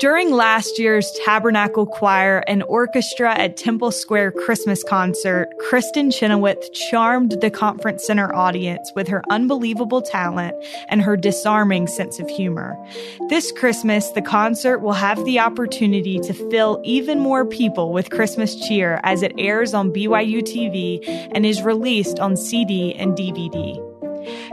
During last year's Tabernacle Choir and Orchestra at Temple Square Christmas concert, Kristin Chenoweth charmed the conference center audience with her unbelievable talent and her disarming sense of humor. This Christmas, the concert will have the opportunity to fill even more people with Christmas cheer as it airs on BYU TV and is released on CD and DVD.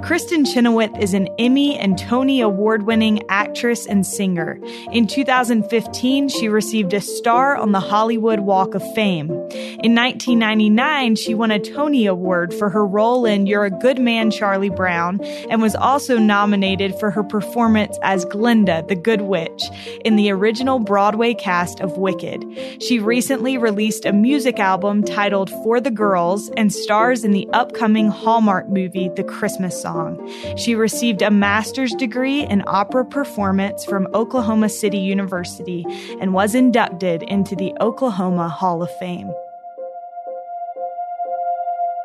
Kristin Chenoweth is an Emmy and Tony Award winning actress and singer. In 2015, she received a star on the Hollywood Walk of Fame. In 1999, she won a Tony Award for her role in You're a Good Man, Charlie Brown, and was also nominated for her performance as Glinda, the Good Witch, in the original Broadway cast of Wicked. She recently released a music album titled For the Girls and stars in the upcoming Hallmark movie, The Christmas Song. She received a master's degree in opera performance from Oklahoma City University and was inducted into the Oklahoma Hall of Fame.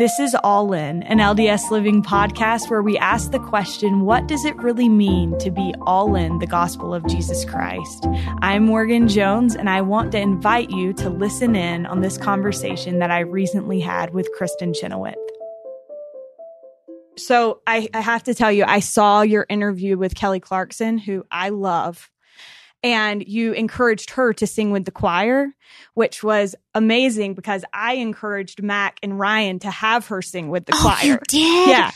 This is All In, an LDS Living podcast where we ask the question what does it really mean to be all in the gospel of Jesus Christ? I'm Morgan Jones, and I want to invite you to listen in on this conversation that I recently had with Kristin Chenoweth. So I, I have to tell you, I saw your interview with Kelly Clarkson, who I love and you encouraged her to sing with the choir, which was amazing because I encouraged Mack and Ryan to have her sing with the oh, choir. You did? Yeah.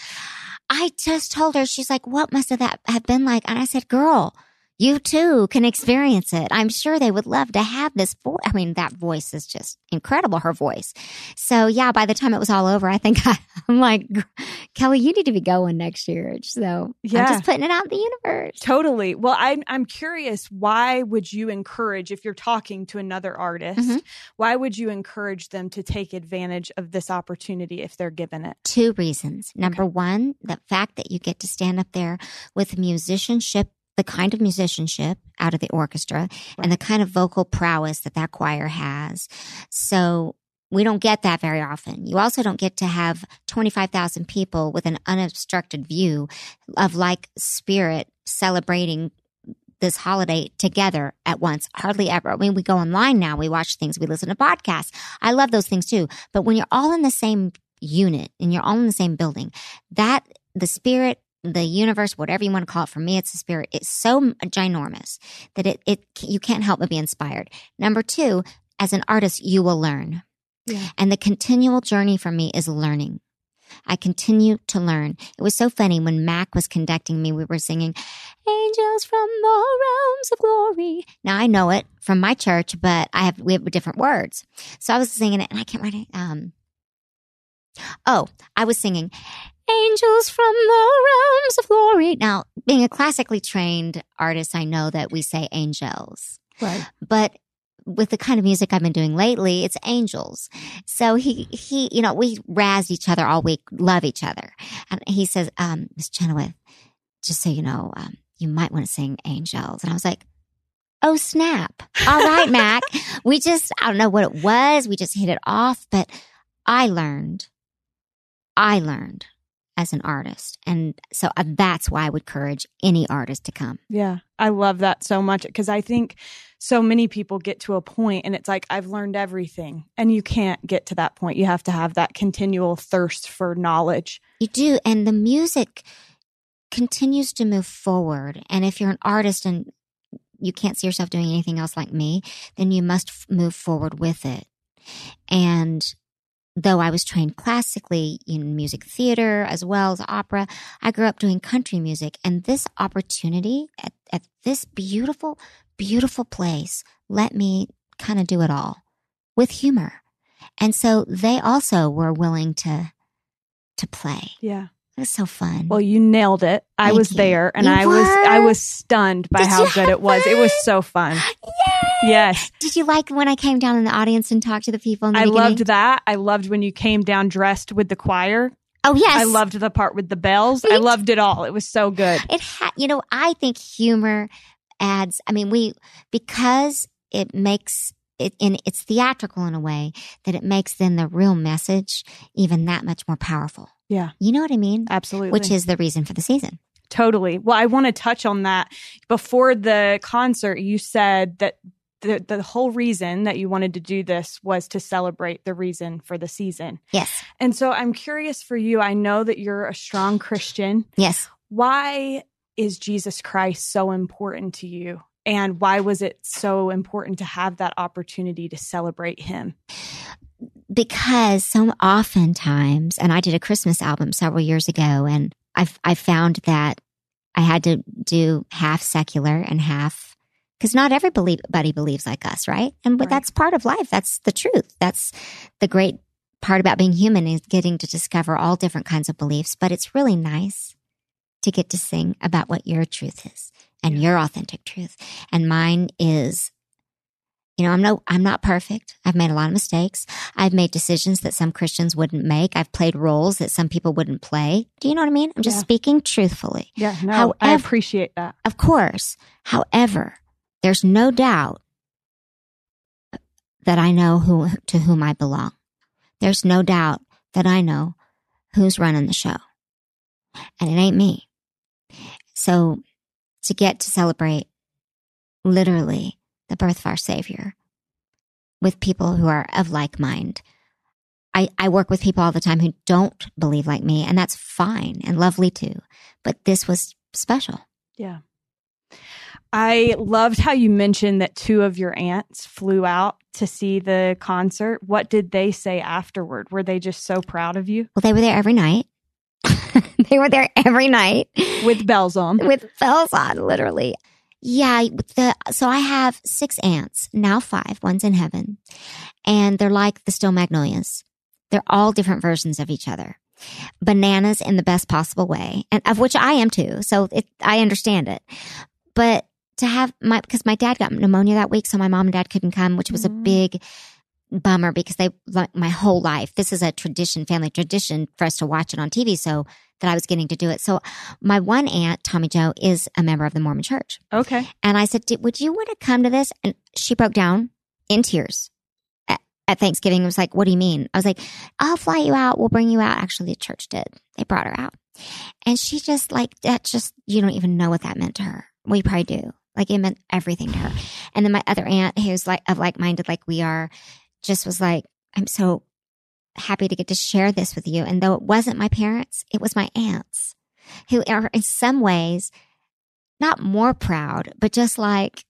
I just told her, she's like, what must have that have been like? And I said, girl, you too can experience it. I'm sure they would love to have this voice. I mean, that voice is just incredible, her voice. So yeah, by the time it was all over, I think I, am like, Kelly, you need to be going next year. So yeah. I'm just putting it out in the universe. Totally. Well, I'm, I'm curious, why would you encourage, if you're talking to another artist, mm-hmm. why would you encourage them to take advantage of this opportunity if they're given it? Two reasons. Number okay. one, the fact that you get to stand up there with musicianship the kind of musicianship out of the orchestra right. and the kind of vocal prowess that that choir has. So we don't get that very often. You also don't get to have 25,000 people with an unobstructed view of like spirit celebrating this holiday together at once. Hardly ever. I mean, we go online now, we watch things, we listen to podcasts. I love those things too. But when you're all in the same unit and you're all in the same building, that the spirit the universe, whatever you want to call it. For me, it's the spirit. It's so ginormous that it, it, you can't help but be inspired. Number two, as an artist, you will learn. Yeah. And the continual journey for me is learning. I continue to learn. It was so funny when Mack was conducting me, we were singing, Angels from the realms of glory. Now I know it from my church, but I have, we have different words. So I was singing it and I can't write it. Um, oh, I was singing, angels from the realms of glory. Now, being a classically trained artist, I know that we say angels. Right. But with the kind of music I've been doing lately, it's angels. So he, he, you know, we razzed each other all week, love each other. And he says, um, Miss Chenoweth, just so you know, um, you might want to sing angels. And I was like, Oh, snap. All right, Mack. we just, I don't know what it was. We just hit it off, but I learned, I learned as an artist. And so uh, that's why I would encourage any artist to come. Yeah, I love that so much because I think so many people get to a point and it's like, I've learned everything. And you can't get to that point. You have to have that continual thirst for knowledge. You do. And the music continues to move forward. And if you're an artist and you can't see yourself doing anything else like me, then you must f- move forward with it. And though I was trained classically in music theater as well as opera, I grew up doing country music. And this opportunity at, at this beautiful, beautiful place let me kind of do it all with humor. And so they also were willing to, to play. Yeah. It was so fun. Well, you nailed it. I Thank was you. there and you I were? was I was stunned by Did how good it was. Fun? It was so fun. Yes. Did you like when I came down in the audience and talked to the people in the I beginning? loved that. I loved when you came down dressed with the choir. Oh yes. I loved the part with the bells. Me I loved it all. It was so good. It had you know, I think humor adds I mean we because it makes it in it's theatrical in a way that it makes then the real message even that much more powerful. Yeah. You know what I mean? Absolutely. Which is the reason for the season. totally. Well, I want to touch on that. Before the concert, you said that the, the whole reason that you wanted to do this was to celebrate the reason for the season. Yes. And so I'm curious for you. I know that you're a strong Christian. Yes. Why is Jesus Christ so important to you? And why was it so important to have that opportunity to celebrate him? Because so oftentimes, and I did a Christmas album several years ago, and I've, I found that I had to do half secular and half because not everybody believes like us, right? And but Right. that's part of life. That's the truth. That's the great part about being human is getting to discover all different kinds of beliefs. But it's really nice to get to sing about what your truth is and your authentic truth. And mine is, you know, I'm no, I'm not perfect. I've made a lot of mistakes. I've made decisions that some Christians wouldn't make. I've played roles that some people wouldn't play. Do you know what I mean? I'm just Yeah. speaking truthfully. Yeah, no, I appreciate that. Of course. However, there's no doubt that I know who to whom I belong. There's no doubt that I know who's running the show. And it ain't me. So to get to celebrate literally the birth of our Savior with people who are of like mind. I, I work with people all the time who don't believe like me, and that's fine and lovely too. But this was special. Yeah. I loved how you mentioned that two of your aunts flew out to see the concert. What did they say afterward? Were they just so proud of you Well, they were there every night. they were there every night with bells on? with bells on, literally. Yeah, the so I have six aunts, now five. One's in heaven. And they're like the Steel Magnolias. They're all different versions of each other. Bananas in the best possible way, and of which I am too. So it, I understand it. But to have my because my dad got pneumonia that week, so my mom and dad couldn't come, which was a Mm. big bummer because they like my whole life. This is a tradition, family tradition for us to watch it on TV. So that I was getting to do it. So my one aunt, Tommy Joe, is a member of the Mormon Church, Okay. and I said, "Did- "Would you want to come to this?" And she broke down in tears. At, at Thanksgiving, it was like, "What do you mean?" I was like, "I'll fly you out. We'll bring you out." Actually, the church did. They brought her out, and she just like that. Just you don't even know what that meant to her. We probably do. Like it meant everything to her. And then my other aunt, who's like of like minded, like we are, just was like, "I'm so happy to get to share this with you." And though it wasn't my parents, it was my aunts, who are in some ways not more proud, but just like.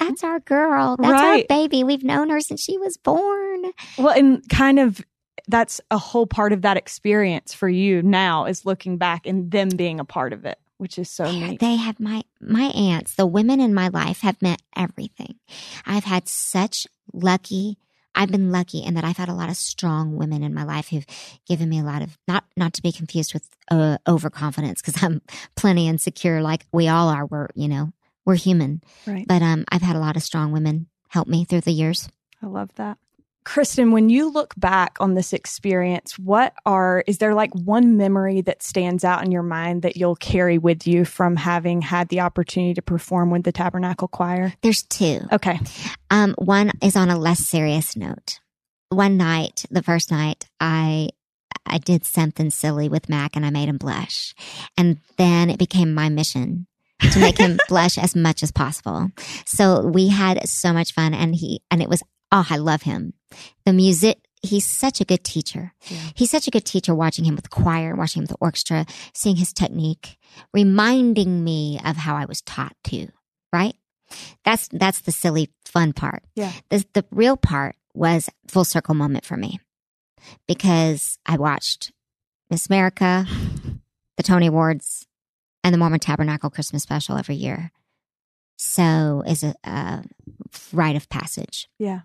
That's our girl. That's Right. our baby. We've known her since she was born. Well, and kind of that's a whole part of that experience for you now is looking back and them being a part of it, which is so neat. They have my my aunts, the women in my life have meant everything. I've had such lucky I've been lucky in that I've had a lot of strong women in my life who've given me a lot of not not to be confused with uh, overconfidence because I'm plenty insecure like we all are. We're you know we're human, Right. but um I've had a lot of strong women help me through the years. I love that. Kristin, when you look back on this experience, what are, is there like one memory that stands out in your mind that you'll carry with you from having had the opportunity to perform with the Tabernacle Choir? There's two. Okay. Um, one is on a less serious note. One night, the first night, I I did something silly with Mack and I made him blush. And then it became my mission to make him blush as much as possible. So we had so much fun and he and it was oh, I love him. The music he's such a good teacher. Yeah. He's such a good teacher watching him with the choir, watching him with the orchestra, seeing his technique, reminding me of how I was taught to, right? That's that's the silly fun part. Yeah. The the real part was full circle moment for me because I watched Miss America, the Tony Awards, and the Mormon Tabernacle Christmas special every year. So is a, a rite of passage. Yeah.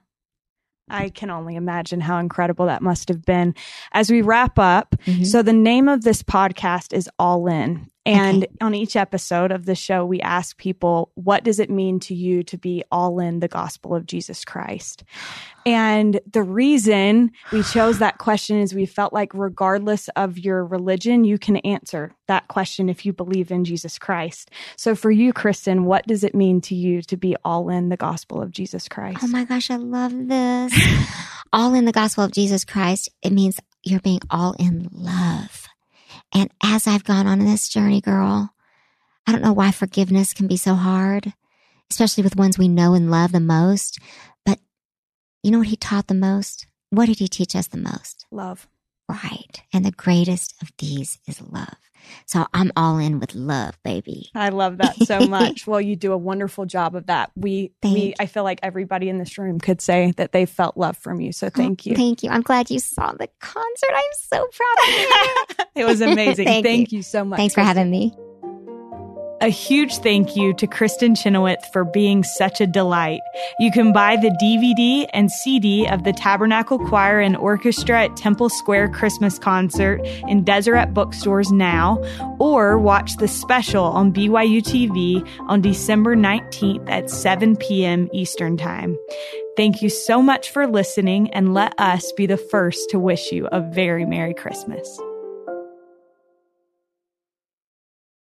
I can only imagine how incredible that must have been. As we wrap up, Mhm. so the name of this podcast is All In. And on each episode of the show, we ask people, what does it mean to you to be all in the gospel of Jesus Christ? And the reason we chose that question is we felt like, regardless of your religion, you can answer that question if you believe in Jesus Christ. So for you, Kristin, what does it mean to you to be all in the gospel of Jesus Christ? Oh my gosh, I love this. all in the gospel of Jesus Christ, it means you're being all in love. And as I've gone on in this journey, girl, I don't know why forgiveness can be so hard, especially with ones we know and love the most. But you know what he taught the most? What did he teach us the most? Love. Right. And the greatest of these is love. So I'm all in with love, baby. I love that so much. well, you do a wonderful job of that. We, thank we, I feel like everybody in this room could say that they felt love from you. So oh, thank oh, you. Thank you. I'm glad you saw the concert. I'm so proud of you. it was amazing. thank, thank you. you. so much. Thanks for having me. A huge thank you to Kristin Chenoweth for being such a delight. You can buy the DVD and CD of the Tabernacle Choir and Orchestra at Temple Square Christmas Concert in Deseret bookstores now, or watch the special on BYU TV on December 19th at 7 p.m. Eastern Time. Thank you so much for listening, and let us be the first to wish you a very Merry Christmas.